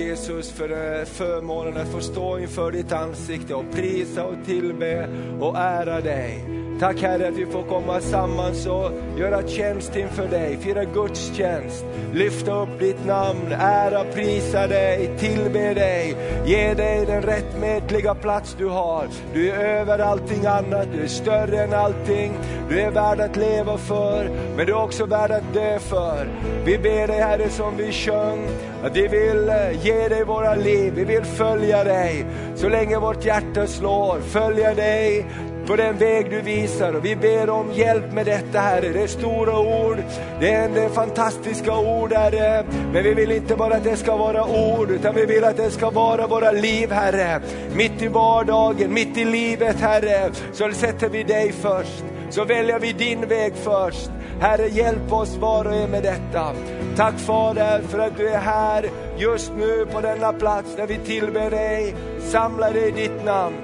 Tack Jesus för eh, förmånen att få stå inför ditt ansikte och prisa och tillbe och ära dig. Tack Herre att vi får komma samman och göra tjänst inför dig, fira gudstjänst, lyfta upp ditt namn, ära, prisa dig, tillbe dig, ge dig den rättmätiga plats du har. Du är över allting annat, du är större än allting, du är värd att leva för, men du är också värd att dö för. Vi ber dig Herre som vi sjöng, att vi vill eh, ge dig våra liv, vi vill följa dig så länge vårt hjärta slår, följa dig på den väg du visar. Och vi ber om hjälp med detta Herre. Det är stora ord, det är, det är fantastiska ord Herre. Men vi vill inte bara att det ska vara ord, utan vi vill att det ska vara våra liv Herre. Mitt i vardagen, mitt i livet Herre, så sätter vi dig först. Så väljer vi din väg först. Herre, hjälp oss var och en med detta. Tack Fader för att du är här just nu på denna plats där vi tillber dig, samlar dig i ditt namn.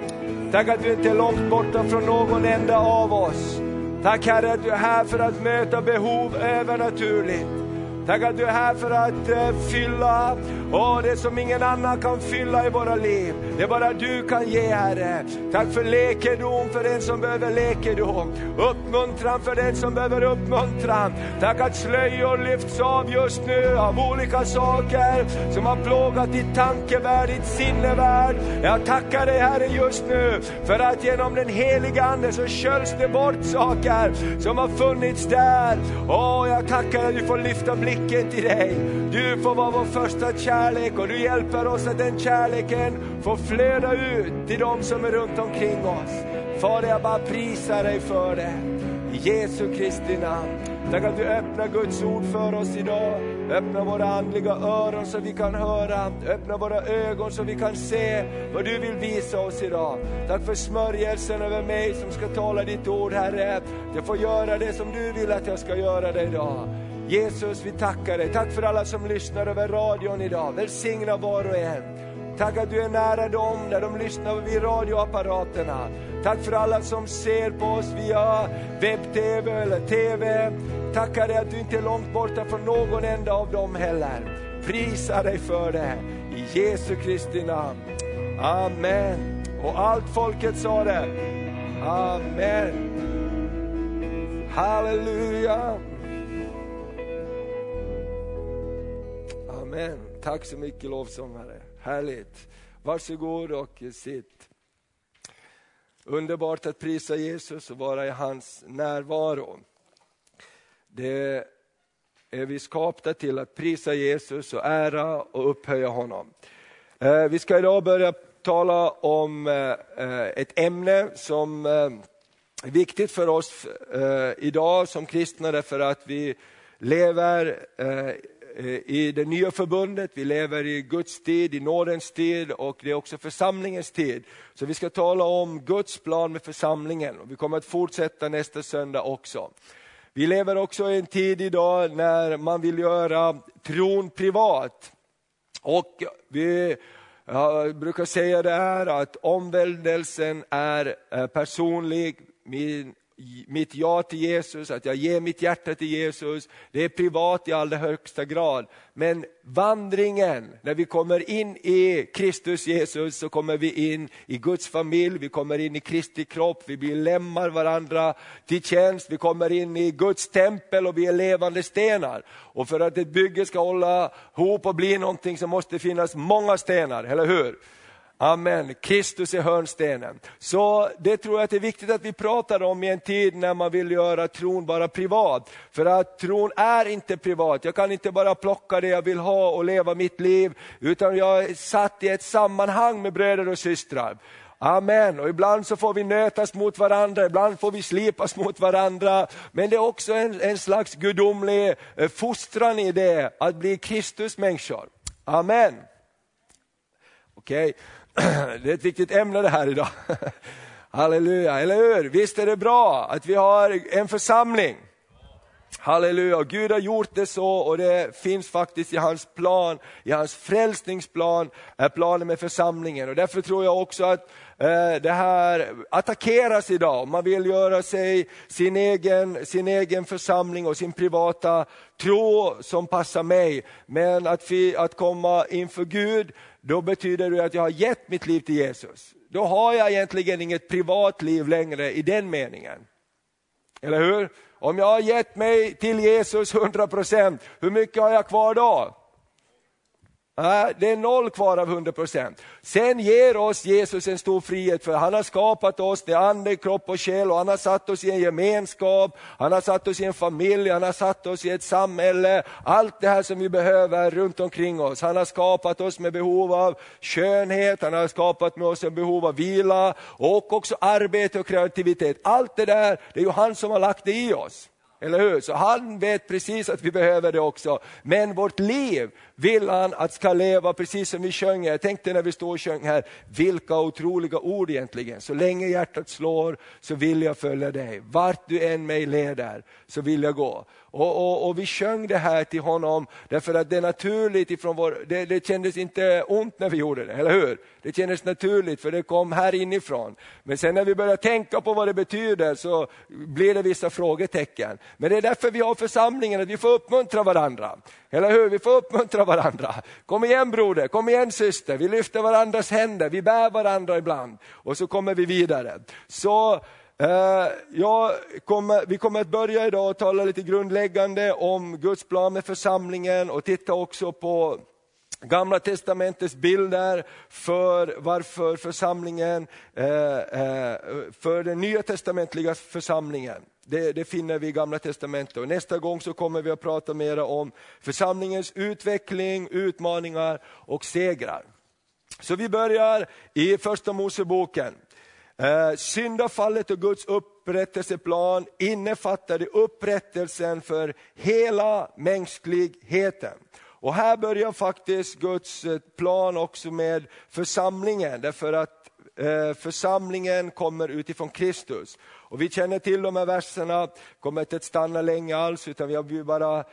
Tack att du inte är långt borta från någon enda av oss. Tack Herre att du är här för att möta behov övernaturligt. Tack att du är här för att eh, fylla oh, det som ingen annan kan fylla i våra liv. Det bara du kan ge Herre. Tack för läkedom för den som behöver läkedom. Uppmuntran för den som behöver uppmuntran. Tack att slöjor lyfts av just nu av olika saker som har plågat ditt tankevärld, ditt sinnevärld. Jag tackar dig Herre just nu för att genom den heliga Ande så sköljs det bort saker som har funnits där. Åh, oh, jag tackar att du får lyfta blicken blicken till dig. Du får vara vår första kärlek och du hjälper oss att den kärleken får flöda ut till de som är runt omkring oss. Fader, jag bara prisar dig för det. I Jesu Kristi namn. Tack att du öppnar Guds ord för oss idag. Öppna våra andliga öron så vi kan höra. Öppna våra ögon så vi kan se vad du vill visa oss idag. Tack för smörjelsen över mig som ska tala ditt ord Herre. Jag får göra det som du vill att jag ska göra det idag. Jesus, vi tackar dig. Tack för alla som lyssnar över radion idag. Välsigna var och en. Tack att du är nära dem när de lyssnar vid radioapparaterna. Tack för alla som ser på oss via webb-tv eller tv. Tackar dig att du inte är långt borta från någon enda av dem heller. Prisa dig för det. I Jesu Kristi namn. Amen. Och allt folket sa det. Amen. Halleluja. Amen. Tack så mycket lovsångare. Härligt. Varsågod och sitt. Underbart att prisa Jesus och vara i hans närvaro. Det är vi skapta till att prisa Jesus och ära och upphöja honom. Eh, vi ska idag börja tala om eh, ett ämne som eh, är viktigt för oss idag som kristna därför att vi lever Eh, i det nya förbundet, vi lever i Guds tid, i nådens tid och det är också församlingens tid. Så vi ska tala om Guds plan med församlingen och vi kommer att fortsätta nästa söndag också. Vi lever också i en tid idag när man vill göra tron privat. Och vi jag brukar säga det här att omvändelsen är eh, personlig, min mitt ja till Jesus, att jag ger mitt hjärta till Jesus, det är privat i allra högsta grad. Men vandringen, när vi kommer in i Kristus Jesus så kommer vi in i Guds familj, vi kommer in i Kristi kropp, vi blir lämmar varandra till tjänst, vi kommer in i Guds tempel och vi är levande stenar. Och för att ett bygge ska hålla ihop och bli någonting så måste det finnas många stenar, eller hur? Amen, Kristus är hörnstenen. Så det tror jag att det är viktigt att vi pratar om i en tid när man vill göra tron bara privat. För att tron är inte privat, jag kan inte bara plocka det jag vill ha och leva mitt liv, utan jag är satt i ett sammanhang med bröder och systrar. Amen, och ibland så får vi nötas mot varandra, ibland får vi slipas mot varandra. Men det är också en, en slags gudomlig eh, fostran i det, att bli Kristusmänniskor. Amen. Okej, okay. Det är ett viktigt ämne det här idag. Halleluja, eller hur? Visst är det bra att vi har en församling? Halleluja, Gud har gjort det så och det finns faktiskt i hans plan, i hans frälsningsplan, är planen med församlingen. Och därför tror jag också att eh, det här attackeras idag. Man vill göra sig sin egen, sin egen församling och sin privata tro som passar mig. Men att, vi, att komma inför Gud, då betyder det att jag har gett mitt liv till Jesus. Då har jag egentligen inget privatliv längre i den meningen. Eller hur? Om jag har gett mig till Jesus 100%, hur mycket har jag kvar då? Det är noll kvar av 100 procent. Sen ger oss Jesus en stor frihet för han har skapat oss det är ande, kropp och själ och han har satt oss i en gemenskap, han har satt oss i en familj, han har satt oss i ett samhälle. Allt det här som vi behöver runt omkring oss. Han har skapat oss med behov av skönhet, han har skapat med oss en behov av vila och också arbete och kreativitet. Allt det där, det är ju han som har lagt det i oss. Eller hur? Så han vet precis att vi behöver det också. Men vårt liv vill han att ska leva precis som vi sjöng här. Jag tänkte när vi stod och sjöng här, vilka otroliga ord egentligen. Så länge hjärtat slår så vill jag följa dig. Vart du än mig leder så vill jag gå. Och, och, och, vi sjöng det här till honom därför att det är naturligt ifrån vår, det, det kändes inte ont när vi gjorde det, eller hur? Det kändes naturligt för det kom här inifrån. Men sen när vi börjar tänka på vad det betyder så blir det vissa frågetecken. Men det är därför vi har församlingen, att vi får uppmuntra varandra. Eller hur? Vi får uppmuntra varandra. Kom igen broder, kom igen syster, vi lyfter varandras händer, vi bär varandra ibland. Och så kommer vi vidare. Så Eh, kommer, vi kommer att börja idag och tala lite grundläggande om Guds plan med församlingen och titta också på Gamla testamentets bilder för varför församlingen, eh, eh, för den nya testamentliga församlingen. Det, det, finner vi i Gamla Testamentet. Och nästa gång så kommer vi att prata mer om församlingens utveckling, utmaningar och segrar. Så vi börjar i första Moseboken. Eh, syndafallet och Guds upprättelseplan innefattade upprättelsen för hela mänskligheten. Och här börjar faktiskt Guds eh, plan också med församlingen, därför att Eh, församlingen kommer utifrån Kristus. Och vi känner till de här verserna, kommer inte att stanna länge alls, utan vi bara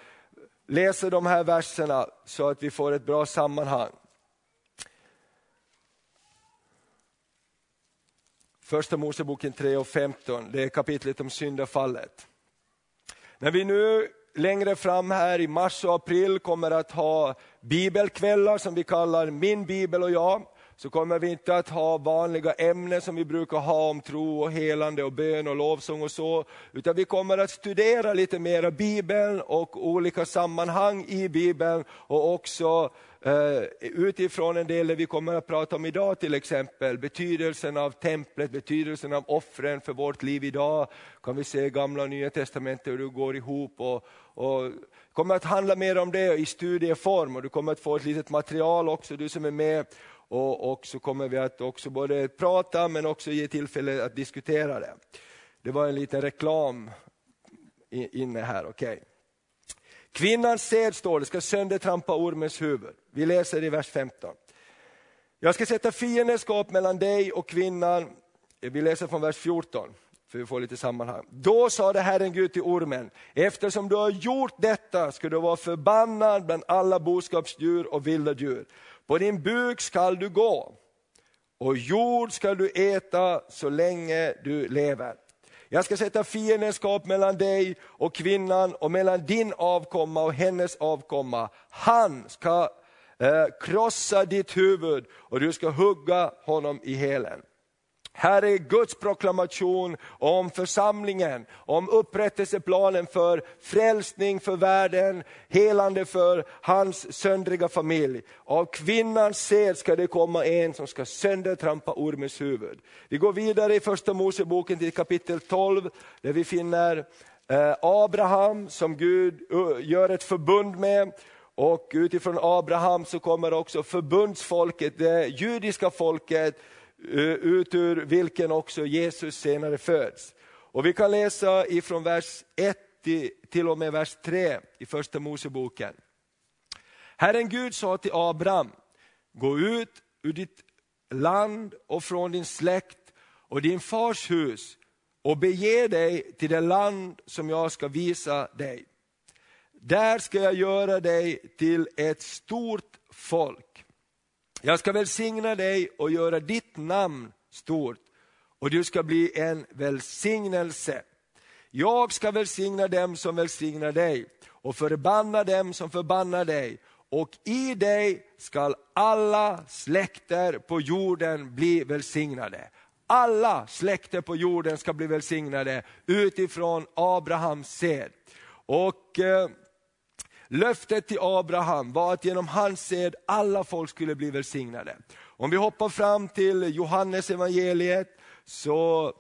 läser de här verserna så att vi får ett bra sammanhang. Första Moseboken 3 och 15, det är kapitlet om syndafallet. När vi nu längre fram här i mars och april kommer att ha bibelkvällar som vi kallar Min bibel och jag, så kommer vi inte att ha vanliga ämnen som vi brukar ha om tro och helande och bön och lovsång och så, utan vi kommer att studera lite mer Bibeln och olika sammanhang i Bibeln och också Uh, utifrån en del det vi kommer att prata om idag till exempel, betydelsen av templet, betydelsen av offren för vårt liv idag, kan vi se gamla och nya testamentet hur det går ihop och, och kommer att handla mer om det i studieform och du kommer att få ett litet material också, du som är med och, och så kommer vi att också både prata men också ge tillfälle att diskutera det. Det var en liten reklam inne här, okej. Okay. Kvinnans sed, står det, ska söndertrampa ormens huvud. Vi läser i vers 15. Jag ska sätta fiendskap mellan dig och kvinnan. Vi läser från vers 14, för vi får lite sammanhang. Då sade Herren Gud till ormen, eftersom du har gjort detta ska du vara förbannad bland alla boskapsdjur och vilda djur. På din buk skall du gå, och jord skall du äta så länge du lever. Jag ska sätta fiendskap mellan dig och kvinnan och mellan din avkomma och hennes avkomma. Han ska eh, krossa ditt huvud och du ska hugga honom i hälen. Här är Guds proklamation om församlingen, om upprättelseplanen för frälsning för världen, helande för hans söndriga familj. Av kvinnans sed ska det komma en som ska söndertrampa ormens huvud. Vi går vidare i första Moseboken till kapitel 12, där vi finner eh, Abraham som Gud gör ett förbund med. Och utifrån Abraham så kommer också förbundsfolket, det judiska folket, Eh, ut ur vilken också Jesus senare föds. Och vi kan läsa ifrån vers 1 till och med vers 3 i första Moseboken. Herren Gud sa till Abraham, gå ut ur ditt land och från din släkt och din fars hus och bege dig till det land som jag ska visa dig. där ska jag göra dig till ett stort folk. Jag ska välsigna dig och göra ditt namn stort och du ska bli en välsignelse. Jag ska välsigna dem som välsignar dig och förbanna dem som förbannar dig och i dig skall alla släkter på jorden bli välsignade. Alla släkter på jorden ska bli välsignade utifrån Abrahams sed. Och eh, Löftet till Abraham var att genom hans sed alla folk skulle bli välsignade. Om vi hoppar fram till Johannes evangeliet så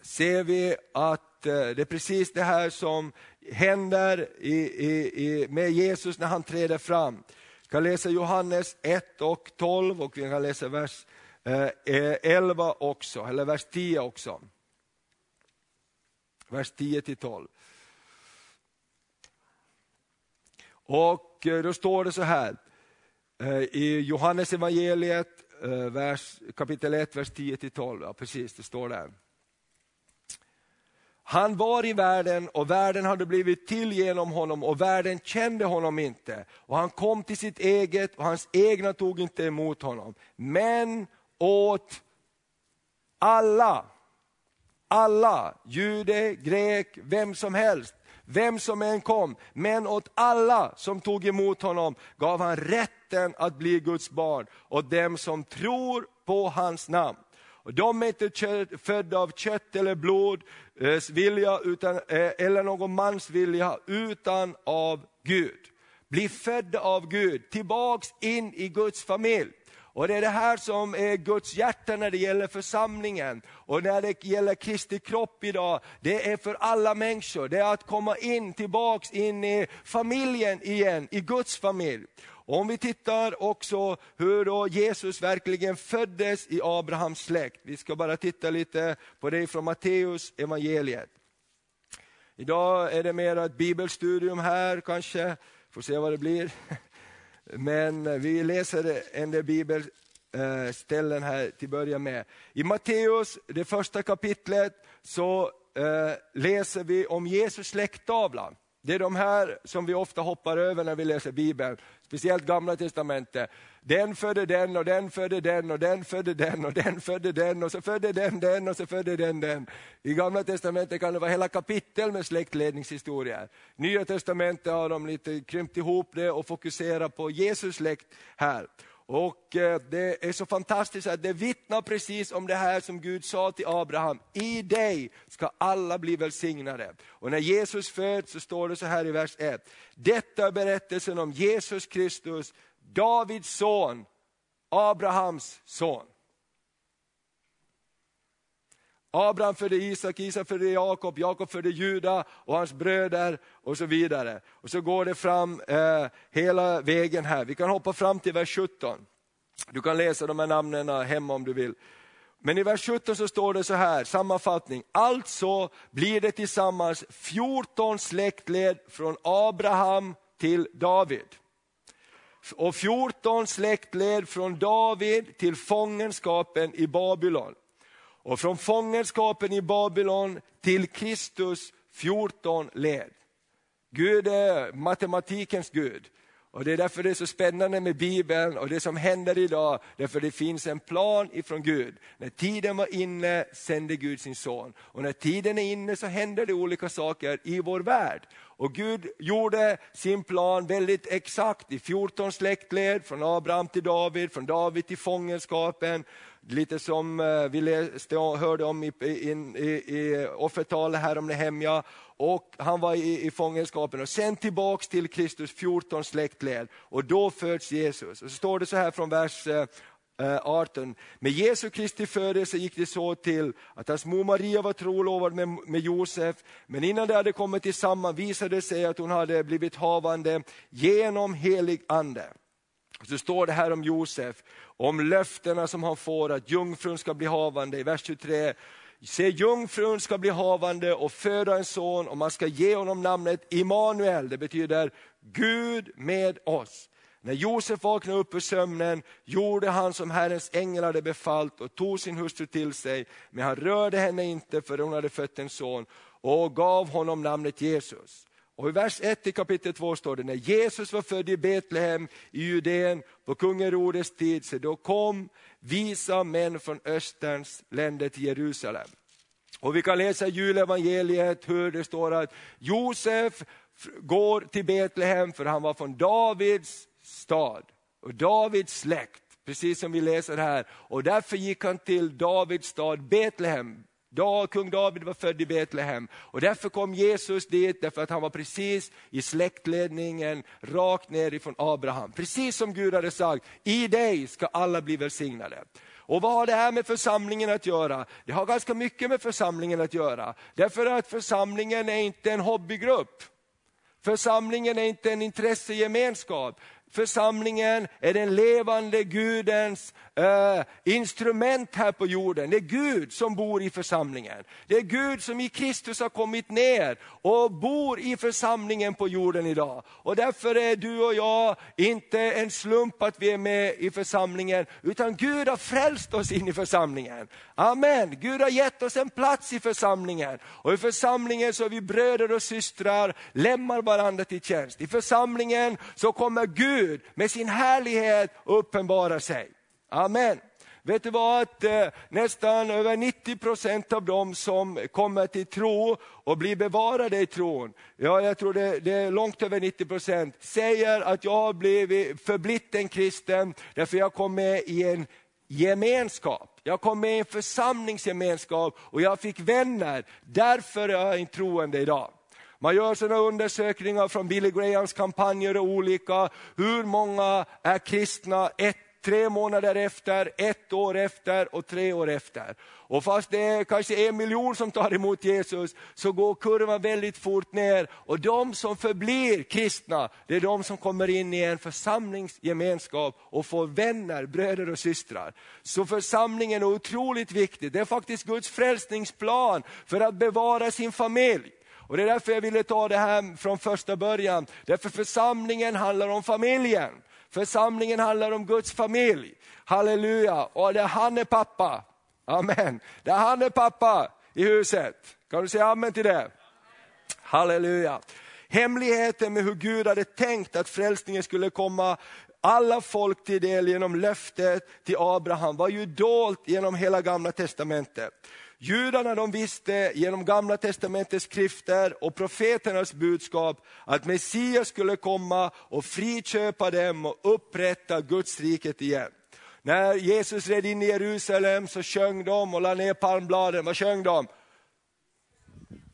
ser vi att eh, det är precis det här som händer i, i, i, med Jesus när han träder fram. Vi kan läsa Johannes 1 och 12 och vi kan läsa vers eh, eh, 11 också, eller vers 10 också. Vers 10 till 12. Och eh, då står det så här eh, i Johannes evangeliet eh, vers, kapitel 1, vers 10-12. Ja, precis, det står där. Han var i världen och världen hade blivit till genom honom och världen kände honom inte. Och Han kom till sitt eget och hans egna tog inte emot honom. Men åt alla, alla, jude, grek, vem som helst, vem som än kom, men åt alla som tog emot honom gav han rätten att bli Guds barn och dem som tror på hans namn. Och de är inte födda av kött eller blod, eh, vilja utan, eh, eller någon mans vilja, utan av Gud. Bli födda av Gud, tillbaks in i Guds familj. Och Det är det här som är Guds hjärta när det gäller församlingen. Och när det gäller Kristi kropp idag, det är för alla människor. Det är att komma in, tillbaks in i familjen igen, i Guds familj. Om vi tittar också hur då Jesus verkligen föddes i Abrahams släkt. Vi ska bara titta lite på det från Matteus evangeliet. Idag är det mer ett bibelstudium här kanske, får se vad det blir. Men vi läser en del bibelställen här till att börja med. I Matteus, det första kapitlet, så eh, läser vi om Jesus släkttavla. Det är de här som vi ofta hoppar över när vi läser Bibeln, speciellt gamla testamentet. Den födde den och den födde den och den födde den och den födde den och så födde den den och så födde den den. I gamla testamentet kan det vara hela kapitel med släktledningshistorier. Nya testamentet har de lite krympt ihop det och fokuserat på Jesus släkt här. Och eh, Det är så fantastiskt att det vittnar precis om det här som Gud sa till Abraham. I dig ska alla bli välsignade. Och när Jesus föds så står det så här i vers 1. Detta är berättelsen om Jesus Kristus, Davids son, Abrahams son. Abraham födde Isak, Isak födde Jakob, Jakob födde Juda och hans bröder och så vidare. Och så går det fram eh, hela vägen här. Vi kan hoppa fram till vers 17. Du kan läsa de här namnen hemma om du vill. Men i vers 17 så står det så här, sammanfattning. Alltså blir det tillsammans 14 släktled från Abraham till David. Och 14 släktled från David till fångenskapen i Babylon. Och från fångenskapen i Babylon till Kristus 14 led. Gud är matematikens Gud. Och Det är därför det är så spännande med Bibeln och det som händer idag, därför det finns en plan ifrån Gud. När tiden var inne sände Gud sin son. Och när tiden är inne så händer det olika saker i vår värld. Och Gud gjorde sin plan väldigt exakt i 14 släktled, från Abraham till David, från David till fångenskapen, Lite som eh, vi läste hörde om i, i, i, i offertalet här om Nehemja. Och han var i, i fångenskapen och sen tillbaks till Kristus 14 släktled och då föds Jesus. Och så står det så här från vers eh, eh, 18. Med Jesu Kristi födelse gick det så till att hans mor Maria var trolovad med, med Josef, men innan de hade kommit tillsammans visade det sig att hon hade blivit havande genom helig ande. Så står det här om Josef, om löftena som han får att jungfrun ska bli havande i vers 23. Se jungfrun ska bli havande och föda en son och man ska ge honom namnet Immanuel, det betyder Gud med oss. När Josef vaknade upp ur sömnen gjorde han som Herrens ängel hade befallt och tog sin hustru till sig, men han rörde henne inte för hon hade fött en son och gav honom namnet Jesus. Och i vers 1 i kapitel 2 står det, när Jesus var född i Betlehem i Judeen på kungen Rodes tid, så då kom visa män från Österns länder till Jerusalem. Och vi kan läsa i julevangeliet hur det står att Josef går till Betlehem för han var från Davids stad och Davids släkt, precis som vi läser här. Och därför gick han till Davids stad Betlehem kung David var född i Betlehem och därför kom Jesus dit, därför att han var precis i släktledningen, rakt ner ifrån Abraham. Precis som Gud hade sagt, i dig ska alla bli välsignade. Och vad har det här med församlingen att göra? Det har ganska mycket med församlingen att göra. Därför att församlingen är inte en hobbygrupp. Församlingen är inte en intressegemenskap. Församlingen är den levande Gudens eh, instrument här på jorden. Det är Gud som bor i församlingen. Det är Gud som i Kristus har kommit ner och bor i församlingen på jorden idag. Och därför är du och jag inte en slump att vi är med i församlingen, utan Gud har frälst oss in i församlingen. Amen, Gud har gett oss en plats i församlingen. Och i församlingen så är vi bröder och systrar, lämnar varandra till tjänst. I församlingen så kommer Gud med sin härlighet uppenbarar sig. Amen. Vet du vad, att nästan över 90 procent av dem som kommer till tro och blir bevarade i tron, ja jag tror det, det är långt över 90 procent, säger att jag har blivit förblitt en kristen därför jag kom med i en gemenskap. Jag kom med i en församlingsgemenskap och jag fick vänner, därför är jag en troende idag. Man gör sådana undersökningar från Billy Grahams kampanjer och olika, hur många är kristna ett tre månader efter, ett år efter och tre år efter. Och fast det är kanske en miljon som tar emot Jesus, så går kurvan väldigt fort ner. Och de som förblir kristna, det är de som kommer in i en församlingsgemenskap och får vänner, bröder och systrar. Så församlingen är otroligt viktig, det är faktiskt Guds frälsningsplan för att bevara sin familj. Och Det är därför jag ville ta det här från första början. Därför församlingen handlar om familjen. Församlingen handlar om Guds familj. Halleluja, och där han är pappa. Amen. Där han är pappa i huset. Kan du säga amen till det? Halleluja. Hemligheten med hur Gud hade tänkt att frälsningen skulle komma alla folk till del genom löftet till Abraham var ju dolt genom hela gamla testamentet. Judarna de visste genom gamla testamentets skrifter och profeternas budskap att Messias skulle komma och friköpa dem och upprätta Guds riket igen. När Jesus red in i Jerusalem så sjöng de och la ner palmbladen. Vad sjöng de?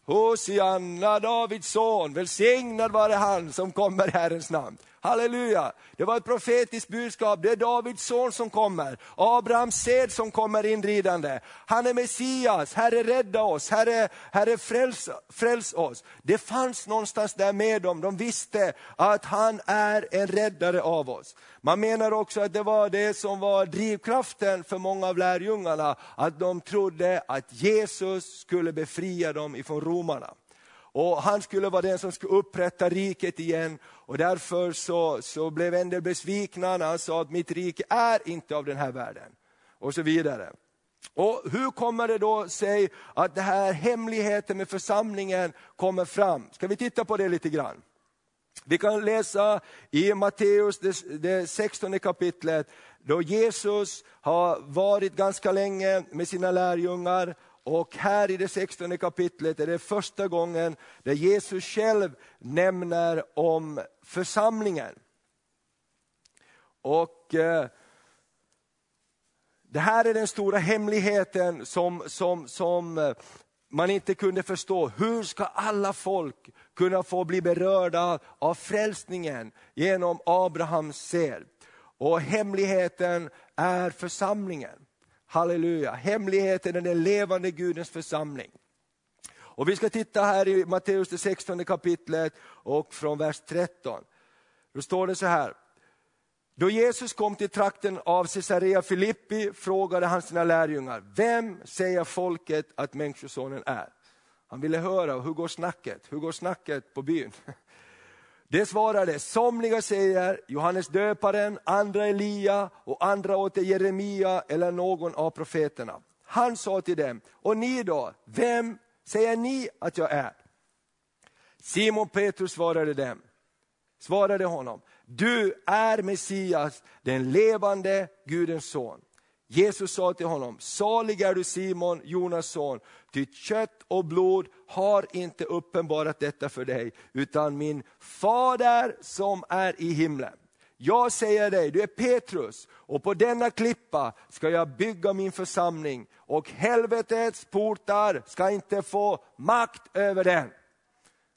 Hosianna, Davids son, välsignad vare han som kommer i Herrens namn. Halleluja! Det var ett profetiskt budskap, det är Davids son som kommer, Abrahams sed som kommer inridande. Han är Messias, Herre rädda oss, Herre, herre fräls, fräls oss. Det fanns någonstans där med dem, de visste att han är en räddare av oss. Man menar också att det var det som var drivkraften för många av lärjungarna, att de trodde att Jesus skulle befria dem ifrån romarna. Och han skulle vara den som skulle upprätta riket igen. Och därför så, så blev en del besvikna när han sa att mitt rike är inte av den här världen. Och så vidare. Och hur kommer det då sig att den här hemligheten med församlingen kommer fram? Ska vi titta på det lite grann? Vi kan läsa i Matteus, det, det 16 kapitlet, då Jesus har varit ganska länge med sina lärjungar och här i det 16 kapitlet är det första gången där Jesus själv nämner om församlingen. Och eh, Det här är den stora hemligheten som, som, som eh, man inte kunde förstå. Hur ska alla folk kunna få bli berörda av frälsningen genom Abrahams sed? Och hemligheten är församlingen. Halleluja, hemligheten är den levande Gudens församling. Och Vi ska titta här i Matteus det 16 kapitlet och från vers 13. Då står det så här. Då Jesus kom till trakten av Caesarea Filippi frågade han sina lärjungar, vem säger folket att Människosonen är? Han ville höra, hur går snacket? Hur går snacket på byn? Det svarade, somliga säger Johannes döparen, andra Elia och andra åter Jeremia eller någon av profeterna. Han sa till dem, och ni då, vem säger ni att jag är? Simon Petrus svarade dem, svarade honom, du är Messias, den levande Gudens son. Jesus sa till honom, salig är du Simon, Jonas son, ty kött och blod har inte uppenbarat detta för dig, utan min fader som är i himlen. Jag säger dig, du är Petrus, och på denna klippa ska jag bygga min församling, och helvetets portar ska inte få makt över den.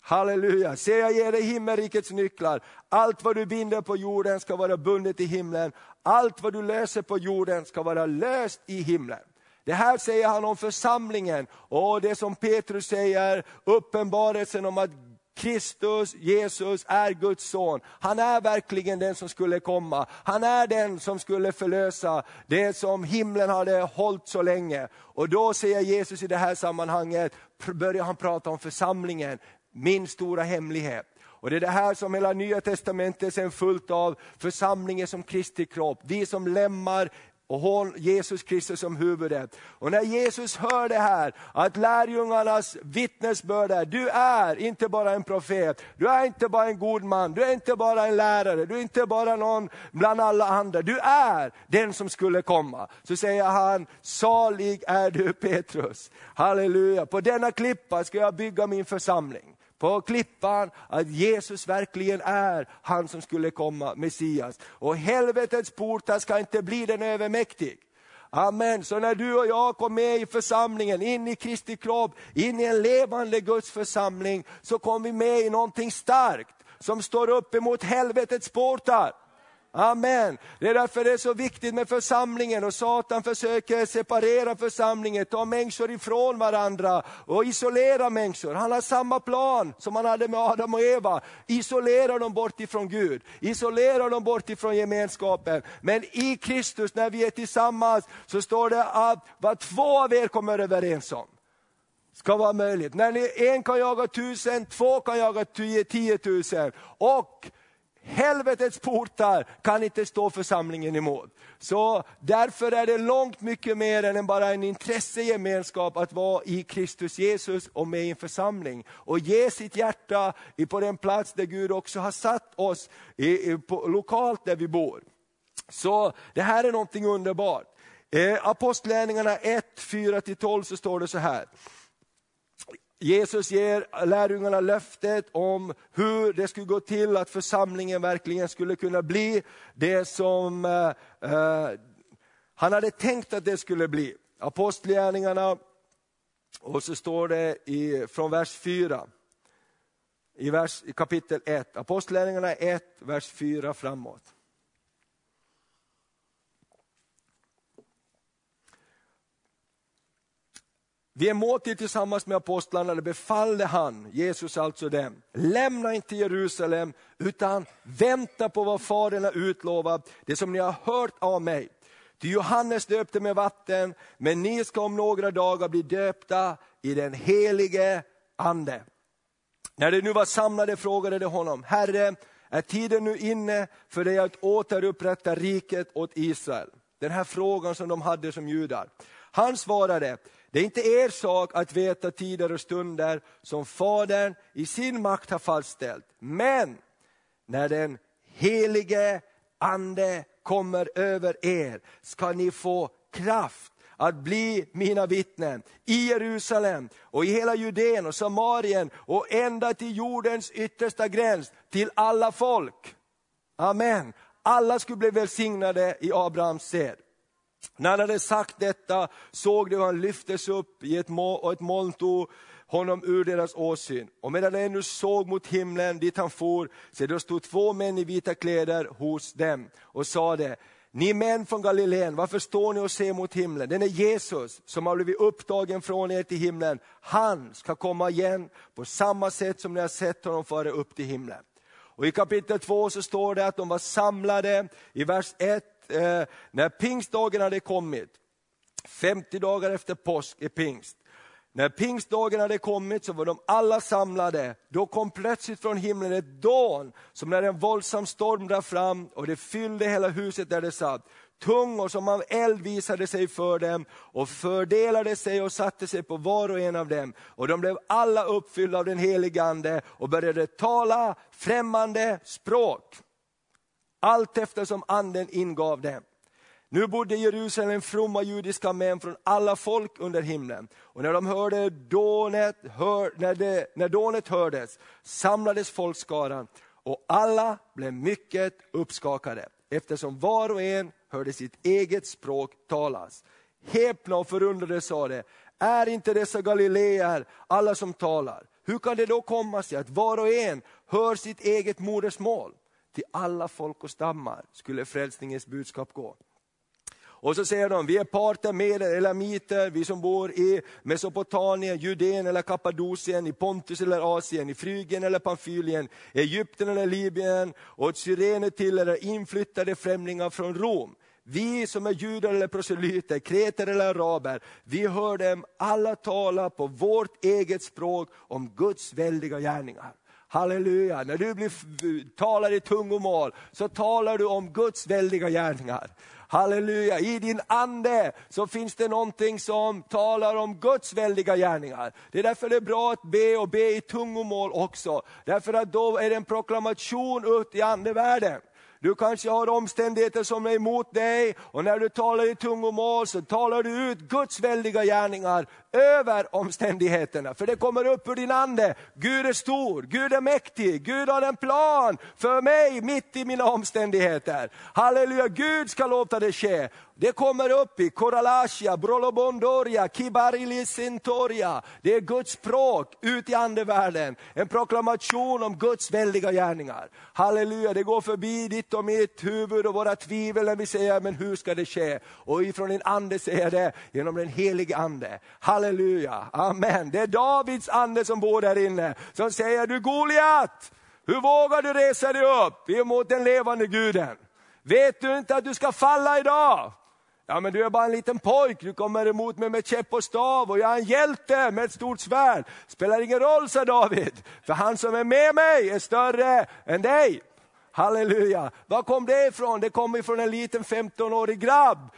Halleluja, se jag ger dig himmelrikets nycklar. Allt vad du binder på jorden ska vara bundet i himlen. Allt vad du löser på jorden ska vara löst i himlen. Det här säger han om församlingen och det som Petrus säger, uppenbarelsen om att Kristus, Jesus är Guds son. Han är verkligen den som skulle komma. Han är den som skulle förlösa det som himlen hade hållit så länge. Och då säger Jesus i det här sammanhanget, börjar han prata om församlingen, min stora hemlighet. Och Det är det här som hela nya testamentet är fullt av, församlingen som Kristi kropp. Vi som lämmar och hon, Jesus Kristus som huvudet. Och när Jesus hör det här, att lärjungarnas vittnesbörd är, du är inte bara en profet, du är inte bara en god man, du är inte bara en lärare, du är inte bara någon bland alla andra, du är den som skulle komma. Så säger han, salig är du Petrus, halleluja, på denna klippa ska jag bygga min församling på klippan att Jesus verkligen är han som skulle komma, Messias. Och helvetets portar ska inte bli den övermäktig. Amen. Så när du och jag kom med i församlingen, in i Kristi kropp, in i en levande Guds församling, så kom vi med i någonting starkt som står upp emot helvetets portar. Amen. Det är därför det är så viktigt med församlingen och Satan försöker separera församlingen, ta människor ifrån varandra och isolera människor. Han har samma plan som han hade med Adam och Eva. Isolera dem bort ifrån Gud, isolera dem bort ifrån gemenskapen. Men i Kristus, när vi är tillsammans, så står det att vad två av er kommer överens om ska vara möjligt. När ni, en kan jaga tusen, två kan jaga tiotusen. Och Helvetets portar kan inte stå församlingen emot. Så därför är det långt mycket mer än bara en intressegemenskap att vara i Kristus Jesus och med i en församling. Och ge sitt hjärta på den plats där Gud också har satt oss, i, i, på, lokalt där vi bor. Så det här är någonting underbart. Eh, Apostlärningarna 1, 4-12 så står det så här. Jesus ger lärjungarna löftet om hur det skulle gå till att församlingen verkligen skulle kunna bli det som eh, eh han hade tänkt att det skulle bli. Apostlagärningarna, och så står det i, från vers 4, i, vers, i kapitel 1, Apostlagärningarna 1, vers 4 framåt. Vid en måltid tillsammans med apostlarna befallde han, Jesus alltså dem, lämna inte Jerusalem utan vänta på vad Fadern har utlovat, det som ni har hört av mig. Ty Johannes döpte med vatten, men ni ska om några dagar bli döpta i den helige Ande. När de nu var samlade frågade de honom, Herre, är tiden nu inne för dig att återupprätta riket åt Israel? Den här frågan som de hade som judar. Han svarade, det är inte er sak att veta tider och stunder som Fadern i sin makt har fastställt. Men när den helige Ande kommer över er ska ni få kraft att bli mina vittnen i Jerusalem och i hela Judeen och Samarien och ända till jordens yttersta gräns, till alla folk. Amen. Alla skulle bli välsignade i Abrahams sed. När han hade sagt detta såg de hur han lyftes upp i ett moln och ett moln tog honom ur deras åsyn. Och medan de ännu såg mot himlen dit han for, se då stod två män i vita kläder hos dem och sade, ni män från Galileen, varför står ni och ser mot himlen? Den är Jesus som har blivit upptagen från er till himlen. Han ska komma igen på samma sätt som ni har sett honom föra upp till himlen. Och I kapitel 2 så står det att de var samlade, i vers 1 eh, när pingstdagen hade kommit, 50 dagar efter påsk är pingst, när pingstdagen hade kommit så var de alla samlade. Då kom plötsligt från himlen ett dån, som när en våldsam storm drar fram och det fyllde hela huset där det satt. Tungor som av eld visade sig för dem och fördelade sig och satte sig på var och en av dem. Och de blev alla uppfyllda av den helige Ande och började tala främmande språk. Allt eftersom anden ingav dem. Nu bodde i Jerusalem fromma judiska män från alla folk under himlen. Och när de hörde dånet, hör, när, det, när dånet hördes samlades folkskaran och alla blev mycket uppskakade eftersom var och en hörde sitt eget språk talas. Häpna och förundrade sa det, är inte dessa galileer alla som talar? Hur kan det då komma sig att var och en hör sitt eget modersmål? Till alla folk och stammar skulle frälsningens budskap gå. Och så säger de, vi är parter med er, elamiter, vi som bor i Mesopotamien, Judeen eller Kappadokien, i Pontus eller Asien, i Frygien eller Pamfylien, Egypten eller Libyen och Cyrene till eller inflyttade främlingar från Rom. Vi som är judar eller proselyter, kreter eller araber, vi hör dem alla tala på vårt eget språk om Guds väldiga gärningar. Halleluja, när du blir, talar i tungomål så talar du om Guds väldiga gärningar. Halleluja, i din ande så finns det någonting som talar om Guds väldiga gärningar. Det är därför det är bra att be och be i tungomål också. Därför att då är det en proklamation ut i andevärlden. Du kanske har omständigheter som är emot dig och när du talar i tungomål så talar du ut Guds väldiga gärningar över omständigheterna. För det kommer upp ur din ande. Gud är stor, Gud är mäktig, Gud har en plan för mig mitt i mina omständigheter. Halleluja, Gud ska låta det ske. Det kommer upp i Koralasia, Brolobondoria, Kibarilisintoria. Det är Guds språk ut i andevärlden. En proklamation om Guds väldiga gärningar. Halleluja, det går förbi ditt och mitt huvud och våra tvivel när vi säger, men hur ska det ske? Och ifrån din ande säger det, genom den helige ande. Halleluja, amen. Det är Davids ande som bor där inne, som säger, du Goliat, hur vågar du resa dig upp emot den levande guden? Vet du inte att du ska falla idag? Ja men du är bara en liten pojk, du kommer emot mig med käpp och stav och jag är en hjälte med ett stort svärd. Spelar ingen roll, sa David, för han som är med mig är större än dig. Halleluja! Var kom det ifrån? Det kom ifrån en liten 15-årig grabb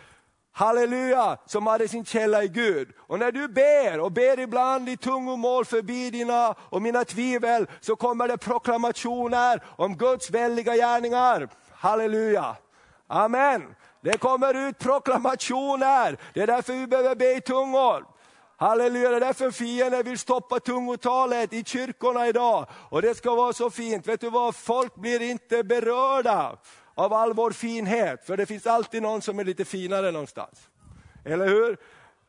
halleluja, som hade sin källa i Gud. Och när du ber, och ber ibland i tungomål förbi dina och mina tvivel, så kommer det proklamationer om Guds väldiga gärningar. Halleluja, amen. Det kommer ut proklamationer, det är därför vi behöver be i tungor. Halleluja, det är därför fienden vill stoppa tungotalet i kyrkorna idag. Och det ska vara så fint, vet du vad, folk blir inte berörda av all vår finhet, för det finns alltid någon som är lite finare någonstans. Eller hur?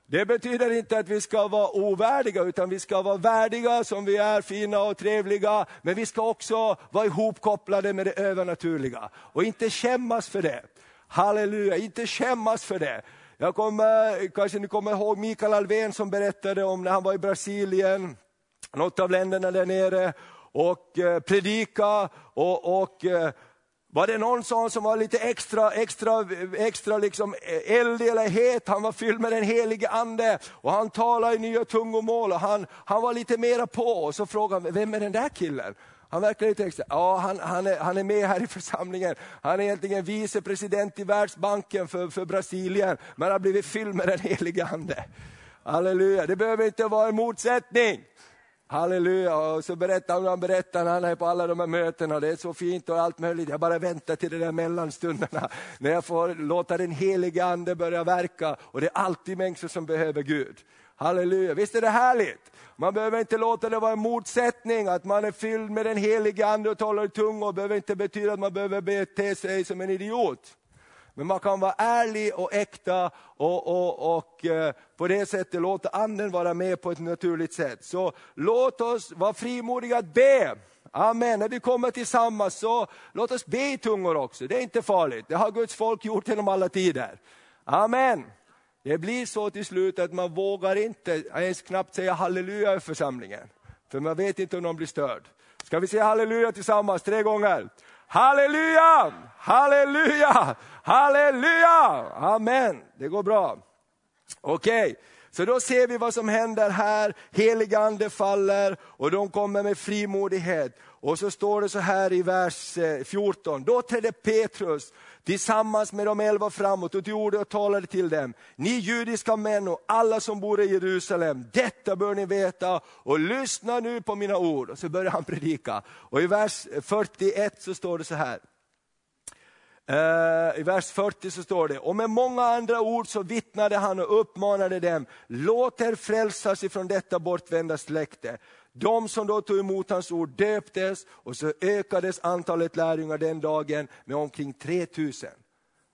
Det betyder inte att vi ska vara ovärdiga, utan vi ska vara värdiga som vi är, fina och trevliga. Men vi ska också vara ihopkopplade med det övernaturliga och inte skämmas för det. Halleluja, inte skämmas för det. Jag kommer, kanske ni kommer ihåg Mikael Alvén som berättade om när han var i Brasilien, något av länderna där nere, och eh, predika och, och eh, var det någon sån som var lite extra, extra, extra liksom eh, eldig eller het, han var fylld med den helige ande och han talade i nya tungomål och han, han var lite mera på. Och så frågade han, vem är den där killen? Han verkar lite extra, ja han, han, är, han är med här i församlingen. Han är egentligen vicepresident i Världsbanken för, för Brasilien, men han har blivit fylld med den helige ande. Halleluja, det behöver inte vara en motsättning. Halleluja, och så berättar han, han berättar han är på alla de här mötena, det är så fint och allt möjligt. Jag bara väntar till de där mellanstunderna, när jag får låta den helige ande börja verka. Och det är alltid människor som behöver Gud. Halleluja, visst är det härligt? Man behöver inte låta det vara en motsättning, att man är fylld med den helige ande och talar i tungor, behöver inte betyda att man behöver bete sig som en idiot. Men man kan vara ärlig och äkta och, och, och eh, på det sättet låta anden vara med på ett naturligt sätt. Så låt oss vara frimodiga att be. Amen. När vi kommer tillsammans så låt oss be i tungor också. Det är inte farligt. Det har Guds folk gjort genom alla tider. Amen. Det blir så till slut att man vågar inte ens knappt säga halleluja i församlingen. För man vet inte om någon blir störd. Ska vi säga halleluja tillsammans tre gånger? Halleluja, halleluja, halleluja! Amen, det går bra. Okej, okay så då ser vi vad som händer här. Heligande faller och de kommer med frimodighet. Och så står det så här i vers eh, 14, då trädde Petrus tillsammans med de elva framåt och gjorde och talade till dem. Ni judiska män och alla som bor i Jerusalem, detta bör ni veta och lyssna nu på mina ord. Och så börjar han predika. Och i vers 41 så står det så här. Eh, I vers 40 så står det, och med många andra ord så vittnade han och uppmanade dem, låt er frälsas ifrån detta bortvända släkte. De som då tog emot hans ord döptes och så ökades antalet lärjungar den dagen med omkring 3000.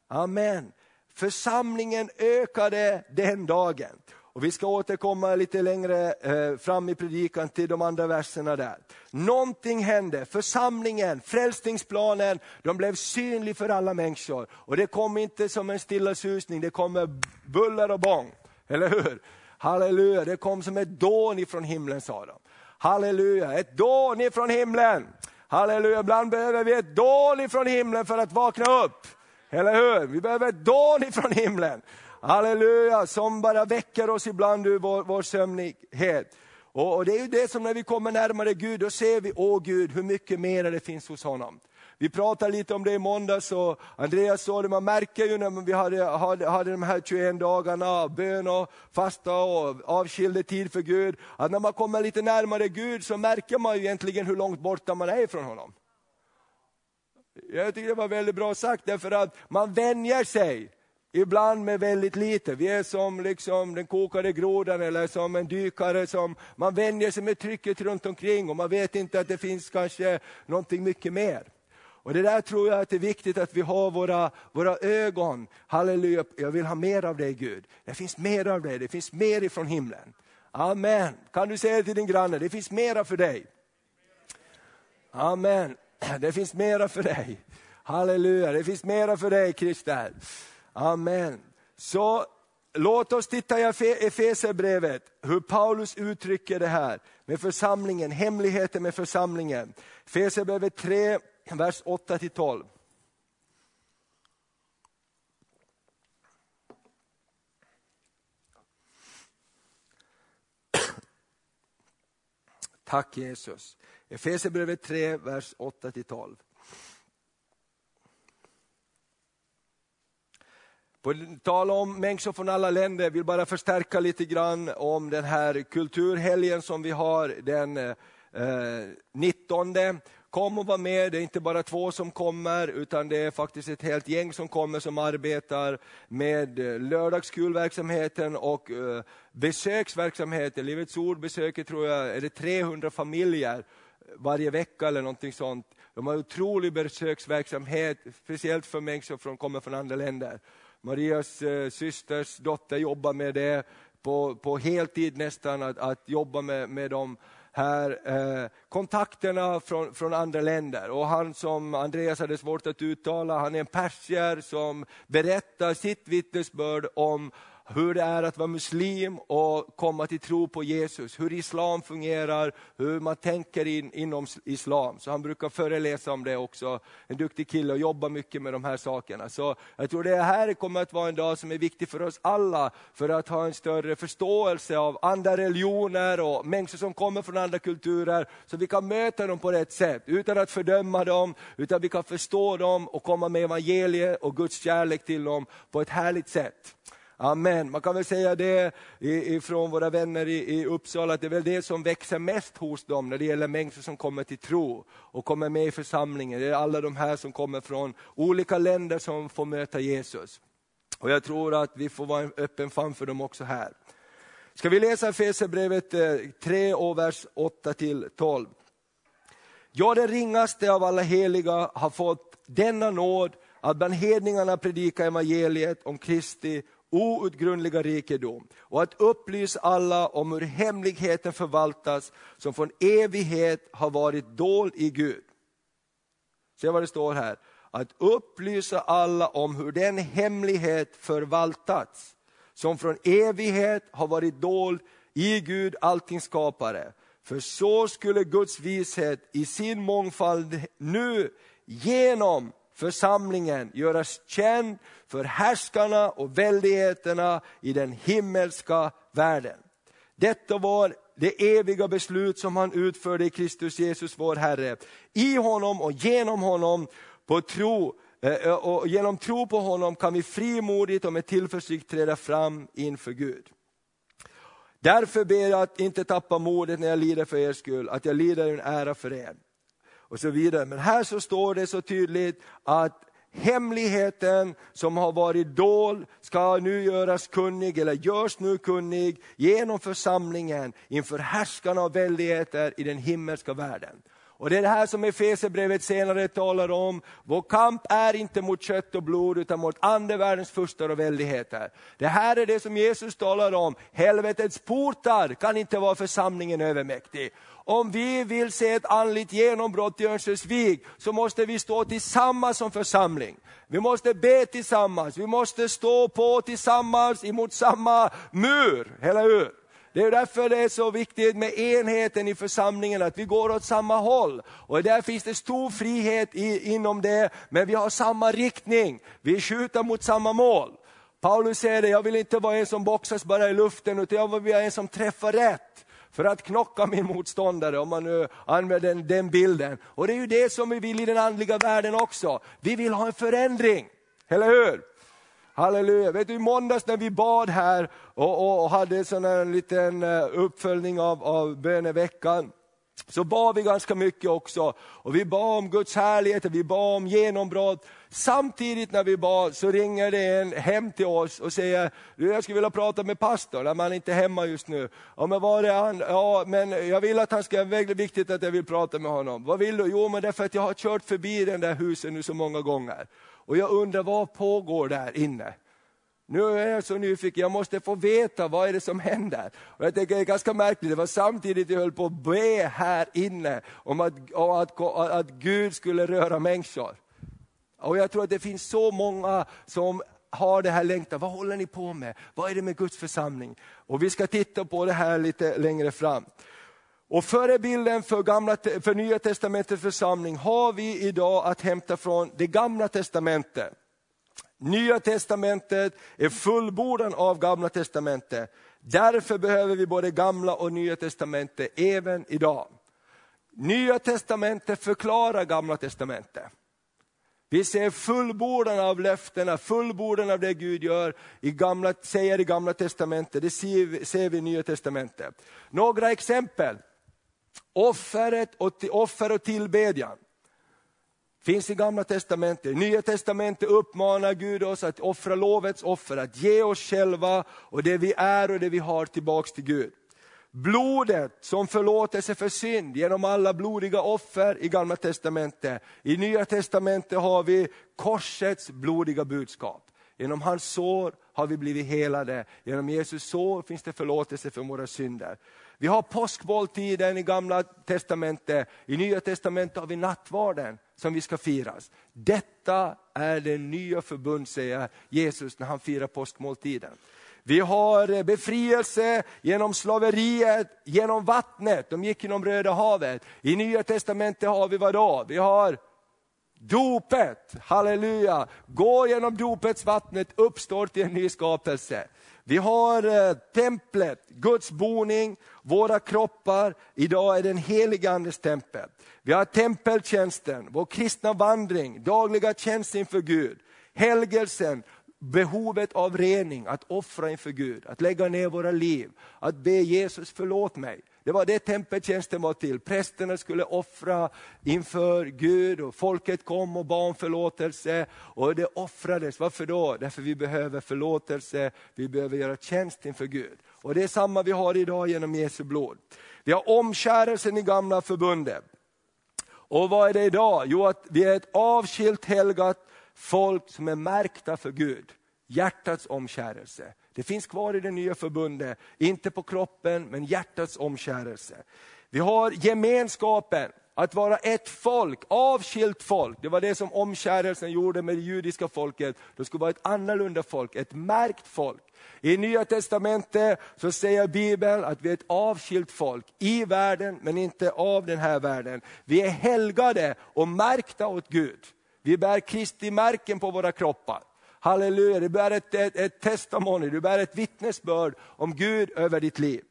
Amen. Församlingen ökade den dagen. Och Vi ska återkomma lite längre eh, fram i predikan till de andra verserna där. Någonting hände, församlingen, frälsningsplanen, de blev synlig för alla människor. Och det kom inte som en stilla susning, det kom med buller och bång. Eller hur? Halleluja, det kom som ett dån ifrån himlen sa de. Halleluja, ett dån ifrån himlen. Halleluja, ibland behöver vi ett dån ifrån himlen för att vakna upp. Eller hur? Vi behöver ett dån ifrån himlen. Halleluja, som bara väcker oss ibland ur vår, vår sömnighet. Och, och, det är ju det som när vi kommer närmare Gud, då ser vi, åh Gud, hur mycket mer det finns hos honom. Vi pratade lite om det i måndags och Andreas sa det, man märker ju när vi hade, hade, hade de här 21 dagarna, bön och fasta och avskilde tid för Gud, att när man kommer lite närmare Gud så märker man ju egentligen hur långt borta man är från honom. Jag tycker det var väldigt bra sagt, därför att man vänjer sig ibland med väldigt lite. Vi är som liksom den kokade grodan eller som en dykare som man vänjer sig med trycket runt omkring och man vet inte att det finns kanske någonting mycket mer. Och Det där tror jag att det är viktigt att vi har våra, våra ögon. Halleluja, jag vill ha mer av dig Gud. Det finns mer av dig, det finns mer ifrån himlen. Amen. Kan du säga till din granne, det finns mera för dig. Amen. Det finns mera för dig. Halleluja, det finns mera för dig Christer. Amen. Så låt oss titta i Efesierbrevet, hur Paulus uttrycker det här med församlingen, hemligheten med församlingen. Efesierbrevet 3, vers 8-12. Tack Jesus. Efesierbrevet 3, vers 8-12. På tal om människor från alla länder, jag vill bara förstärka lite grann om den här kulturhelgen som vi har den eh, 19. Kom och var med, det är inte bara två som kommer, utan det är faktiskt ett helt gäng som kommer som arbetar med eh, lördagskulverksamheten och eh, besöksverksamheten. Livets ord besöker, tror jag, är det 300 familjer eh, varje vecka eller någonting sånt. De har otrolig besöksverksamhet, speciellt för människor som kommer från andra länder. Marias eh, systers dotter jobbar med det på, på heltid nästan, att, att jobba med, med de här eh, kontakterna från, från andra länder. Och han som Andreas hade svårt att uttala, han är en persier som berättar sitt vittnesbörd om hur det är att vara muslim och komma till tro på Jesus, hur islam fungerar, hur man tänker in, inom islam. Så han brukar föreläsa om det också, en duktig kille och jobbar mycket med de här sakerna. Så jag tror det här kommer att vara en dag som är viktig för oss alla, för att ha en större förståelse av andra religioner och människor som kommer från andra kulturer, så vi kan möta dem på rätt sätt, utan att fördöma dem, utan vi kan förstå dem och komma med evangeliet och Guds kärlek till dem på ett härligt sätt. Amen. Man kan väl säga det ifrån våra vänner i, Uppsala, att det är väl det som växer mest hos dem när det gäller människor som kommer till tro och kommer med i församlingen. Det är alla de här som kommer från olika länder som får möta Jesus. Och jag tror att vi får vara en öppen famn för dem också här. Ska vi läsa Efesierbrevet eh, 3 och vers 8 12. Jag den ringaste av alla heliga har fått denna nåd att bland hedningarna predika evangeliet om Kristi outgrundliga rikedom och att upplysa alla om hur hemligheten förvaltas som från evighet har varit dold i Gud. Se vad det står här. Att upplysa alla om hur den hemlighet förvaltats som från evighet har varit dold i Gud, allting skapare. För så skulle Guds vishet i sin mångfald nu genom församlingen göras känd för härskarna och väldigheterna i den himmelska världen. Detta var det eviga beslut som han utförde i Kristus Jesus vår Herre. I honom och genom honom på tro eh, eh, och genom tro på honom kan vi frimodigt och med tillförsikt träda fram inför Gud. Därför ber jag att inte tappa modet när jag lider för er skull, att jag lider en ära för er. Och så vidare. Men här så står det så tydligt att hemligheten som har varit dold ska nu göras kunnig, eller görs nu kunnig genom församlingen inför härskarna av väldigheter i den himmelska världen. Och Det är det här som Efesierbrevet senare talar om. Vår kamp är inte mot kött och blod utan mot andevärldens furstar och väldigheter. Det här är det som Jesus talar om. Helvetets portar kan inte vara församlingen övermäktig. Om vi vill se ett andligt genombrott i Örnsköldsvik så måste vi stå tillsammans som församling. Vi måste be tillsammans, vi måste stå på tillsammans emot samma mur, eller hur? Det är därför det är så viktigt med enheten i församlingen, att vi går åt samma håll. Och där finns det stor frihet i, inom det, men vi har samma riktning. Vi skjuter mot samma mål. Paulus säger det, jag vill inte vara en som boxas bara i luften, utan jag vill vara en som träffar rätt för att knocka min motståndare, om man nu använder den, den bilden. Och det är ju det som vi vill i den andliga världen också. Vi vill ha en förändring, eller hur? Halleluja. Vet du, i måndags när vi bad här och, och, och hade sån en liten eh, uppföljning av, av böneveckan, så bad vi ganska mycket också. Och vi bad om Guds härlighet, vi bad om genombrott. Samtidigt när vi bad så ringer det en hem till oss och säger, du jag skulle vilja prata med pastorn, han är inte hemma just nu. Ja men var är han? Ja men jag vill att han ska, väldigt viktigt att jag vill prata med honom. Vad vill du? Jo men därför att jag har kört förbi den där huset nu så många gånger. Och jag undrar vad pågår där inne? Nu är jag så nyfiken, jag måste få veta vad är det som händer. Och jag tänker det är ganska märkligt, det var samtidigt jag höll på att be här inne om att, att, att, att Gud skulle röra människor. Och jag tror att det finns så många som har det här längtan, vad håller ni på med? Vad är det med Guds församling? Och vi ska titta på det här lite längre fram. Och förebilden för, gamla, för Nya Testamentets församling har vi idag att hämta från det gamla testamentet. Nya testamentet är fullbordan av gamla testamentet. Därför behöver vi både gamla och nya testamentet även idag. Nya testamentet förklarar gamla testamentet. Vi ser fullbordan av löftena, fullbordan av det Gud gör, i gamla, säger i gamla testamentet, det ser vi, ser vi i nya testamentet. Några exempel. Offeret och, offer och tillbedjan finns i gamla testamentet. Nya testamentet uppmanar Gud oss att offra lovets offer, att ge oss själva och det vi är och det vi har tillbaks till Gud. Blodet som förlåtelse för synd genom alla blodiga offer i gamla testamentet. I nya testamentet har vi korsets blodiga budskap. Genom hans sår har vi blivit helade. Genom Jesus sår finns det förlåtelse för våra synder. Vi har påskmåltiden i gamla testamentet, i nya testamentet har vi nattvarden som vi ska firas. Detta är det nya förbund, säger Jesus när han firar påskmåltiden. Vi har befrielse genom slaveriet, genom vattnet, de gick genom Röda havet. I Nya Testamentet har vi vadå? Vi har dopet, halleluja. Gå genom dopets vattnet, uppstår till en ny skapelse. Vi har eh, templet, Guds boning, våra kroppar. Idag är det en helig Andes tempel. Vi har tempeltjänsten, vår kristna vandring, dagliga tjänst inför Gud. Helgelsen, behovet av rening, att offra inför Gud, att lägga ner våra liv, att be Jesus förlåt mig. Det var det tempeltjänsten var till. Prästerna skulle offra inför Gud och folket kom och bad om förlåtelse. Och det offrades, varför då? Därför vi behöver förlåtelse, vi behöver göra tjänst inför Gud. Och det är samma vi har idag genom Jesu blod. Vi har omskärelsen i gamla förbundet. Och vad är det idag? Jo, att vi är ett avskilt helgat folk som är märkta för Gud. Hjärtats omkärelse. Det finns kvar i det nya förbundet, inte på kroppen men hjärtats omkärelse. Vi har gemenskapen, att vara ett folk, avskilt folk. Det var det som omkärelsen gjorde med det judiska folket. Det skulle vara ett annorlunda folk, ett märkt folk. I Nya Testamentet så säger Bibeln att vi är ett avskilt folk, i världen men inte av den här världen. Vi är helgade och märkta åt Gud. Vi bär Kristi märken på våra kroppar. Halleluja, du bär ett, ett, ett testimony, du bär ett vittnesbörd om Gud över ditt liv.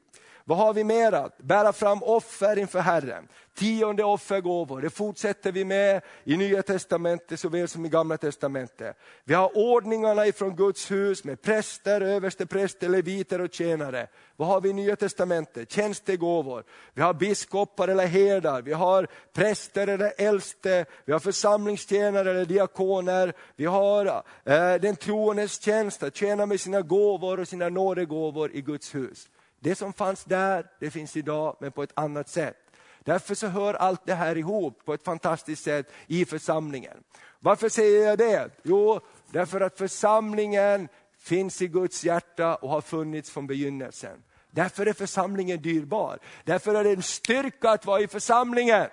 Vad har vi mera? Bära fram offer inför Herren. Tionde offergåvor, det fortsätter vi med i Nya Testamentet såväl som i Gamla Testamentet. Vi har ordningarna ifrån Guds hus med präster, överstepräster, leviter och tjänare. Vad har vi i Nya Testamentet? Tjänstegåvor. Vi har biskopar eller herdar, vi har präster eller äldste, vi har församlingstjänare eller diakoner. Vi har eh, den troendes tjänst, att tjäna med sina gåvor och sina nådegåvor i Guds hus. Det som fanns där, det finns idag, men på ett annat sätt. Därför så hör allt det här ihop på ett fantastiskt sätt i församlingen. Varför säger jag det? Jo, därför att församlingen finns i Guds hjärta och har funnits från begynnelsen. Därför är församlingen dyrbar. Därför är det en styrka att vara i församlingen.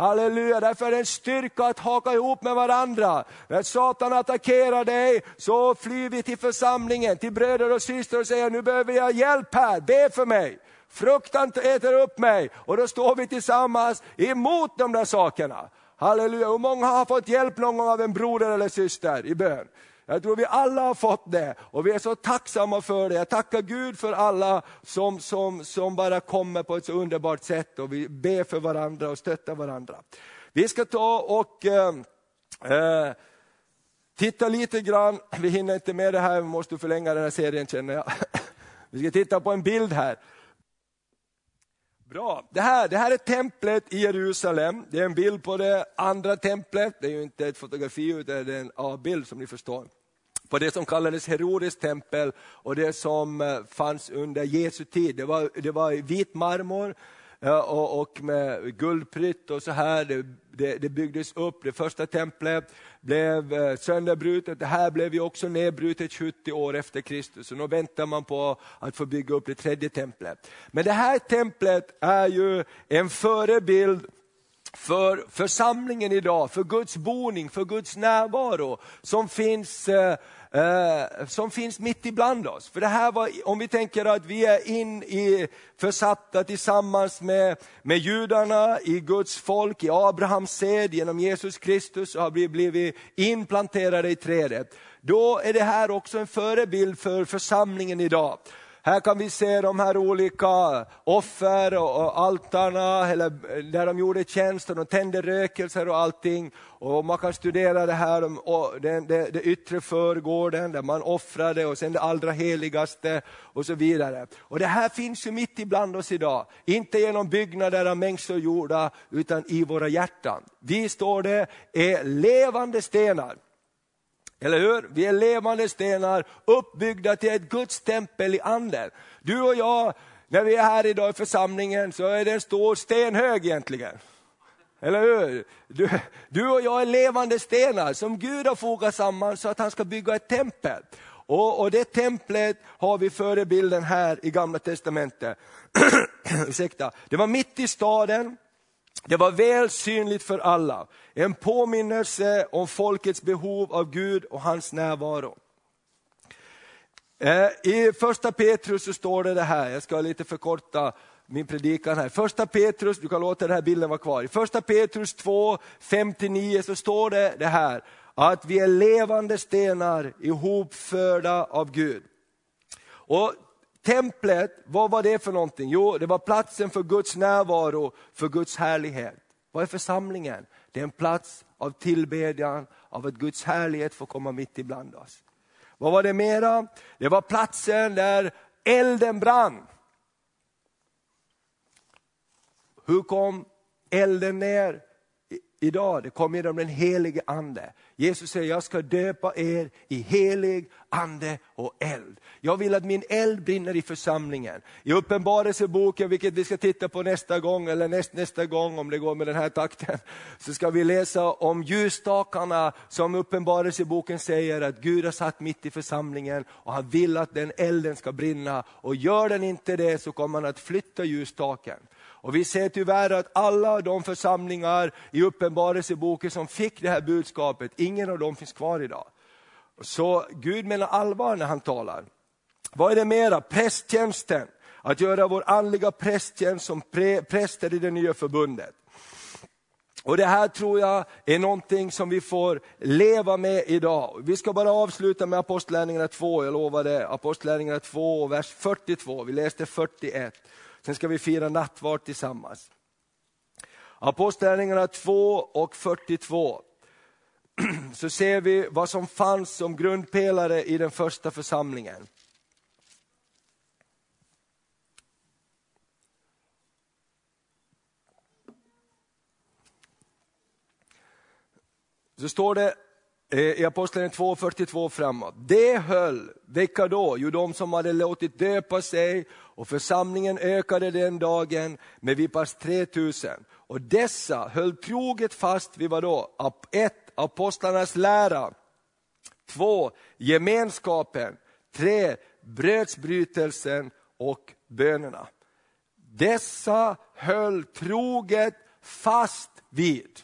Halleluja, därför är det en styrka att haka ihop med varandra. När Satan attackerar dig så flyr vi till församlingen, till bröder och systrar och säger nu behöver jag hjälp här, be för mig. Fruktan äter upp mig och då står vi tillsammans emot de där sakerna. Halleluja, hur många har fått hjälp någon gång av en broder eller syster i bön? Jag tror vi alla har fått det och vi är så tacksamma för det. Jag tackar Gud för alla som, som, som bara kommer på ett så underbart sätt och vi ber för varandra och stöttar varandra. Vi ska ta och eh, eh titta lite grann, vi hinner inte med det här, vi måste förlänga den här serien känner jag. Vi ska titta på en bild här. Bra, det här, det här är templet i Jerusalem. Det är en bild på det andra templet. Det är ju inte ett fotografi utan det är en A-bild som ni förstår. På det som kallades Herodes tempel och det som eh, fanns under Jesu tid. Det var, det var vit marmor eh, och, och med guldprytt och så här. Det, det, det, byggdes upp, det första templet blev eh, sönderbrutet, det här blev ju också nedbrutet 70 år efter Kristus. Och nu väntar man på att få bygga upp det tredje templet. Men det här templet är ju en förebild för församlingen idag, för Guds boning, för Guds närvaro som finns eh, som finns mitt ibland oss. För det här var, om vi tänker att vi är in i, försatta tillsammans med, med judarna i Guds folk, i Abrahams sed, genom Jesus Kristus och har blivit, blivit inplanterade i trädet. Då är det här också en förebild för församlingen idag. Här kan vi se de här olika offer och altarna, eller där de gjorde tjänst och de tände rökelser och allting. Och man kan studera det här, och det, det, det yttre förgården där man offrade och sen det allra heligaste och så vidare. Och det här finns ju mitt ibland oss idag. Inte genom byggnader av mängder gjorda, utan i våra hjärtan. Vi står det, är levande stenar. Eller hur? Vi är levande stenar uppbyggda till ett Guds tempel i anden. Du och jag, när vi är här idag i församlingen så är det en stor stenhög egentligen. Eller hur? Du, du och jag är levande stenar som Gud har fogat samman så att han ska bygga ett tempel. Och, och det templet har vi förebilden här i gamla testamentet. Ursäkta. Det var mitt i staden, det var väl synligt för alla. En påminnelse om folkets behov av Gud och hans närvaro. Eh, I första Petrus så står det det här, jag ska lite förkorta min predikan här. Första Petrus, du kan låta den här bilden vara kvar. I första Petrus 2, 59 så står det det här, att vi är levande stenar ihopförda av Gud. Och Templet, vad var det för någonting? Jo, det var platsen för Guds närvaro, för Guds härlighet. Vad är församlingen? Det är en plats av tillbedjan, av att Guds härlighet får komma mitt ibland oss. Vad var det mera? Det var platsen där elden brann. Hur kom elden ner? Idag, det kom genom den helige ande. Jesus säger, jag ska döpa er i helig ande och eld. Jag vill att min eld brinner i församlingen. I Uppenbarelseboken, vilket vi ska titta på nästa gång, eller näst, nästa gång om det går med den här takten, så ska vi läsa om ljusstakarna som Uppenbarelseboken säger att Gud har satt mitt i församlingen och han vill att den elden ska brinna. Och gör den inte det så kommer han att flytta ljusstaken. Och vi ser tyvärr att alla de församlingar i Uppenbarelseboken som fick det här budskapet, ingen av dem finns kvar idag. Så Gud menar allvar när han talar. Vad är det mera? Prästtjänsten. Att göra vår andliga prästtjänst som präster i det nya förbundet. Och Det här tror jag är någonting som vi får leva med idag. Vi ska bara avsluta med Apostlärningarna 2, jag lovar det. Apostlärningarna 2, vers 42, vi läste 41. Sen ska vi fira nattvard tillsammans. Apostlagärningarna 2 och 42 så ser vi vad som fanns som grundpelare i den första församlingen. Så står det Eh, i Apostlagärningarna 2.42 framåt. Det höll, vilka då? Jo, de som hade låtit döpa sig och församlingen ökade den dagen med vid pass 3000. Och dessa höll troget fast vid vad då? Ett, apostlarnas lära. Två, gemenskapen. Tre, brödsbrytelsen och bönerna. Dessa höll troget fast vid.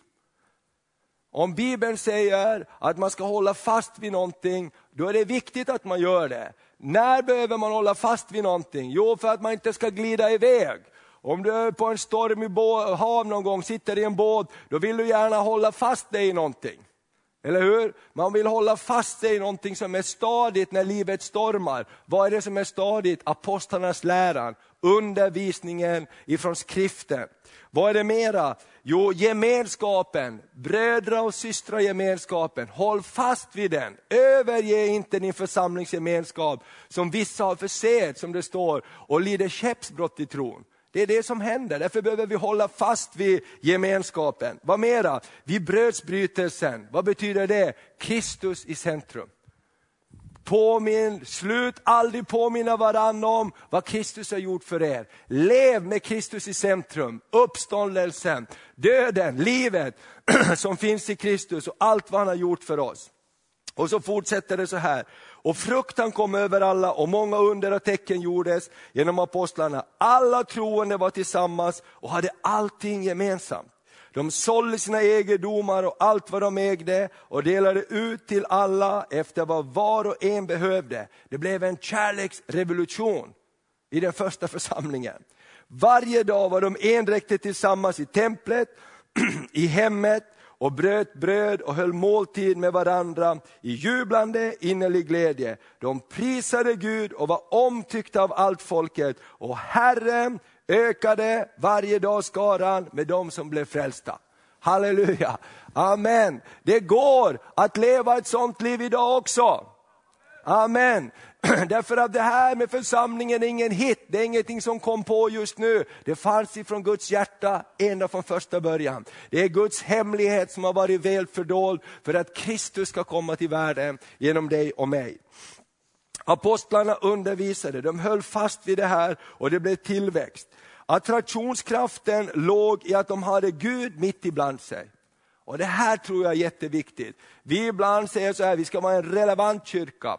Om Bibeln säger att man ska hålla fast vid någonting, då är det viktigt att man gör det. När behöver man hålla fast vid någonting? Jo, för att man inte ska glida iväg. Om du är på en stormig hav någon gång, sitter i en båt, då vill du gärna hålla fast dig i någonting. Eller hur? Man vill hålla fast sig i någonting som är stadigt när livet stormar. Vad är det som är stadigt? Apostlarnas läran, undervisningen ifrån skriften. Vad är det mera? Jo, gemenskapen, brödra och systra gemenskapen. Håll fast vid den. Överge inte din församlingsgemenskap som vissa har försett, som det står, och lider käppsbrott i tron. Det är det som händer, därför behöver vi hålla fast vid gemenskapen. Vad mera? Vid brödsbrytelsen, vad betyder det? Kristus i centrum. Påminn, slut aldrig påminna varandra om vad Kristus har gjort för er. Lev med Kristus i centrum, uppståndelsen, döden, livet som finns i Kristus och allt vad han har gjort för oss. Och så fortsätter det så här. Och fruktan kom över alla och många under och tecken gjordes genom apostlarna. Alla troende var tillsammans och hade allting gemensamt. De sålde sina egendomar och allt vad de ägde och delade ut till alla efter vad var och en behövde. Det blev en kärleksrevolution i den första församlingen. Varje dag var de endräktigt tillsammans i templet, i hemmet och bröt bröd och höll måltid med varandra i jublande innerlig glädje. De prisade Gud och var omtyckta av allt folket och Herren ökade varje dag skaran med de som blev frälsta. Halleluja, amen. Det går att leva ett sånt liv idag också. Amen. Därför att det här med församlingen är ingen hit, det är ingenting som kom på just nu. Det fanns ifrån Guds hjärta ända från första början. Det är Guds hemlighet som har varit väl fördold för att Kristus ska komma till världen genom dig och mig. Apostlarna undervisade, de höll fast vid det här och det blev tillväxt. Attraktionskraften låg i att de hade Gud mitt ibland sig. Och Det här tror jag är jätteviktigt. Vi ibland säger så här, vi ska vara en relevant kyrka.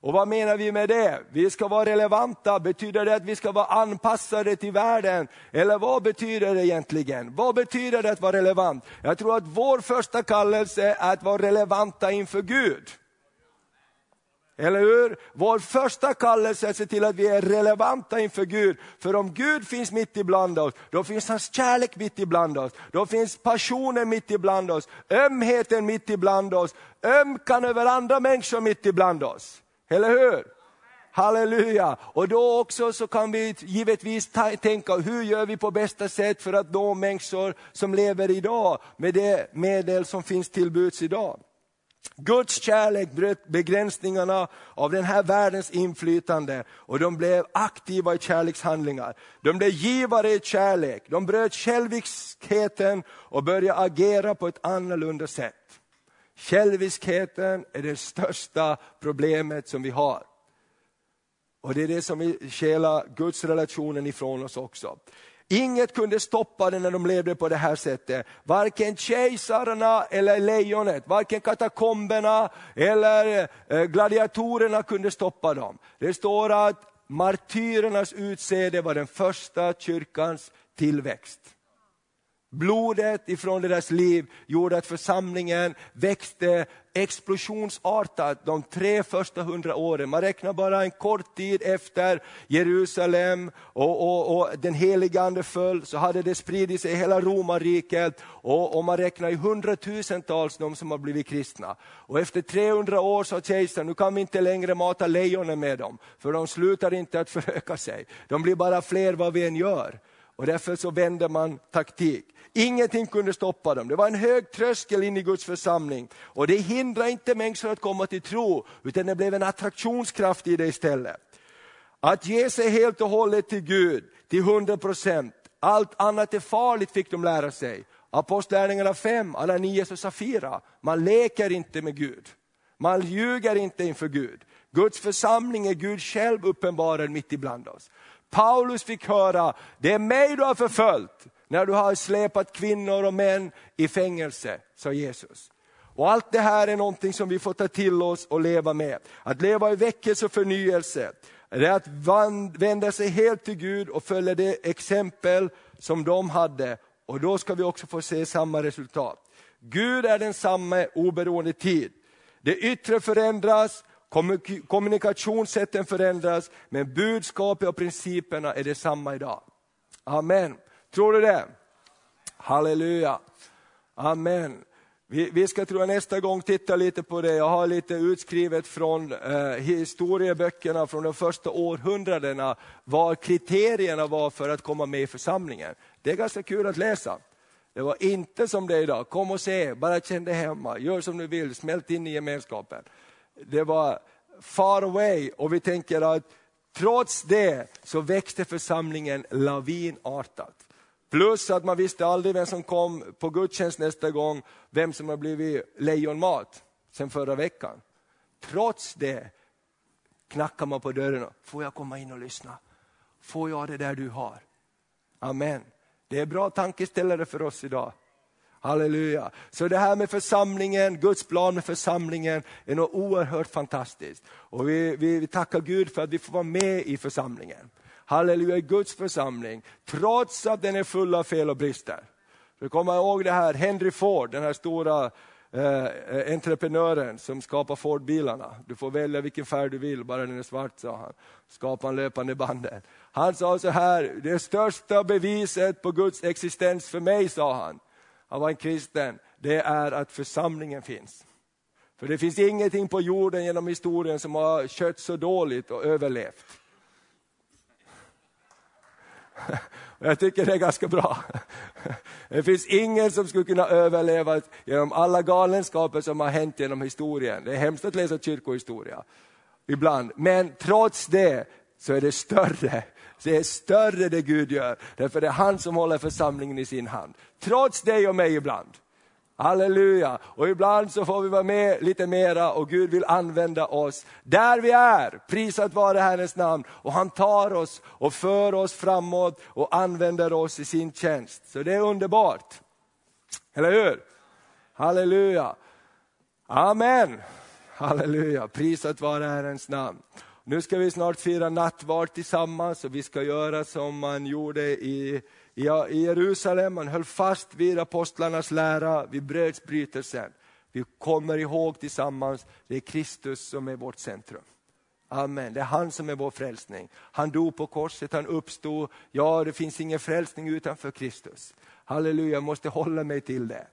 Och vad menar vi med det? Vi ska vara relevanta, betyder det att vi ska vara anpassade till världen? Eller vad betyder det egentligen? Vad betyder det att vara relevant? Jag tror att vår första kallelse är att vara relevanta inför Gud. Eller hur? Vår första kallelse är att se till att vi är relevanta inför Gud. För om Gud finns mitt ibland oss, då finns hans kärlek mitt ibland oss. Då finns passionen mitt ibland oss, ömheten mitt ibland oss, ömkan över andra människor mitt ibland oss. Eller hur? Halleluja! Och då också så kan vi givetvis tänka, hur gör vi på bästa sätt för att nå människor som lever idag med det medel som finns till buds idag. Guds kärlek bröt begränsningarna av den här världens inflytande och de blev aktiva i kärlekshandlingar. De blev givare i kärlek, de bröt själviskheten och började agera på ett annorlunda sätt. Själviskheten är det största problemet som vi har. Och det är det som vi stjäla Guds relationen ifrån oss också. Inget kunde stoppa det när de levde på det här sättet. Varken kejsarna eller lejonet, varken katakomberna eller eh, gladiatorerna kunde stoppa dem. Det står att martyrernas utsäde var den första kyrkans tillväxt. Blodet ifrån deras liv gjorde att församlingen växte explosionsartat de tre första hundra åren. Man räknar bara en kort tid efter Jerusalem och, och, och den helige ande föll, så hade det spridit sig i hela romarriket och, och man räknar i hundratusentals de som har blivit kristna. Och efter 300 år sa kejsaren, nu kan vi inte längre mata lejonen med dem, för de slutar inte att föröka sig. De blir bara fler vad vi än gör. Och därför så vände man taktik. Ingenting kunde stoppa dem. Det var en hög tröskel in i Guds församling. Och det hindrade inte människor att komma till tro, utan det blev en attraktionskraft i det istället. Att ge sig helt och hållet till Gud, till 100 procent. Allt annat är farligt fick de lära sig. Apostlärningarna 5, Ananias och Safira. Man leker inte med Gud. Man ljuger inte inför Gud. Guds församling är Gud själv uppenbarad mitt ibland oss. Paulus fick höra, det är mig du har förföljt när du har släpat kvinnor och män i fängelse, sa Jesus. Och allt det här är någonting som vi får ta till oss och leva med. Att leva i väckelse och förnyelse, det är att vända sig helt till Gud och följa det exempel som de hade. Och då ska vi också få se samma resultat. Gud är densamme oberoende tid. Det yttre förändras, kommunikationssätten förändras, men budskapet och principerna är detsamma idag. Amen. Tror du det? Halleluja. Amen. Vi, vi ska tror jag nästa gång titta lite på det. Jag har lite utskrivet från eh, historieböckerna från de första århundradena, vad kriterierna var för att komma med i församlingen. Det är ganska kul att läsa. Det var inte som det är idag, kom och se, bara känn dig hemma, gör som du vill, smält in i gemenskapen. Det var far away och vi tänker att trots det så växte församlingen lavinartat. Plus att man visste aldrig vem som kom på gudstjänst nästa gång, vem som har blivit lejonmat sen förra veckan. Trots det knackar man på dörren. och, Får jag komma in och lyssna? Får jag det där du har? Amen. Det är bra tankeställare för oss idag. Halleluja. Så det här med församlingen, Guds plan med församlingen är något oerhört fantastiskt. Och vi, vi, vi tackar Gud för att vi får vara med i församlingen halleluja, Guds församling, trots att den är full av fel och brister. Du kommer ihåg det här, Henry Ford, den här stora eh, entreprenören som skapar Ford-bilarna. Du får välja vilken färg du vill, bara den är svart, sa han. Skapar han löpande bandet. Han sa så här, det största beviset på Guds existens för mig, sa han, att vara en kristen, det är att församlingen finns. För det finns ingenting på jorden genom historien som har kött så dåligt och överlevt. Jag tycker det är ganska bra. Det finns ingen som skulle kunna överleva genom alla galenskaper som har hänt genom historien. Det är hemskt att läsa kyrkohistoria ibland, men trots det så är det större. Det är större det Gud gör, därför det är han som håller församlingen i sin hand. Trots dig och mig ibland. Halleluja! Och ibland så får vi vara med lite mera och Gud vill använda oss där vi är. Prisat vare Herrens namn. Och han tar oss och för oss framåt och använder oss i sin tjänst. Så det är underbart. Eller hur? Halleluja! Amen! Halleluja, prisat vare Herrens namn. Nu ska vi snart fira nattvard tillsammans och vi ska göra som man gjorde i i Jerusalem, man höll fast vid apostlarnas lära, vid brödsbrytelsen. Vi kommer ihåg tillsammans, det är Kristus som är vårt centrum. Amen, det är han som är vår frälsning. Han dog på korset, han uppstod. Ja, det finns ingen frälsning utanför Kristus. Halleluja, jag måste hålla mig till det.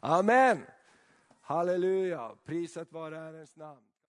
Amen. Halleluja, prisat vare Herrens namn.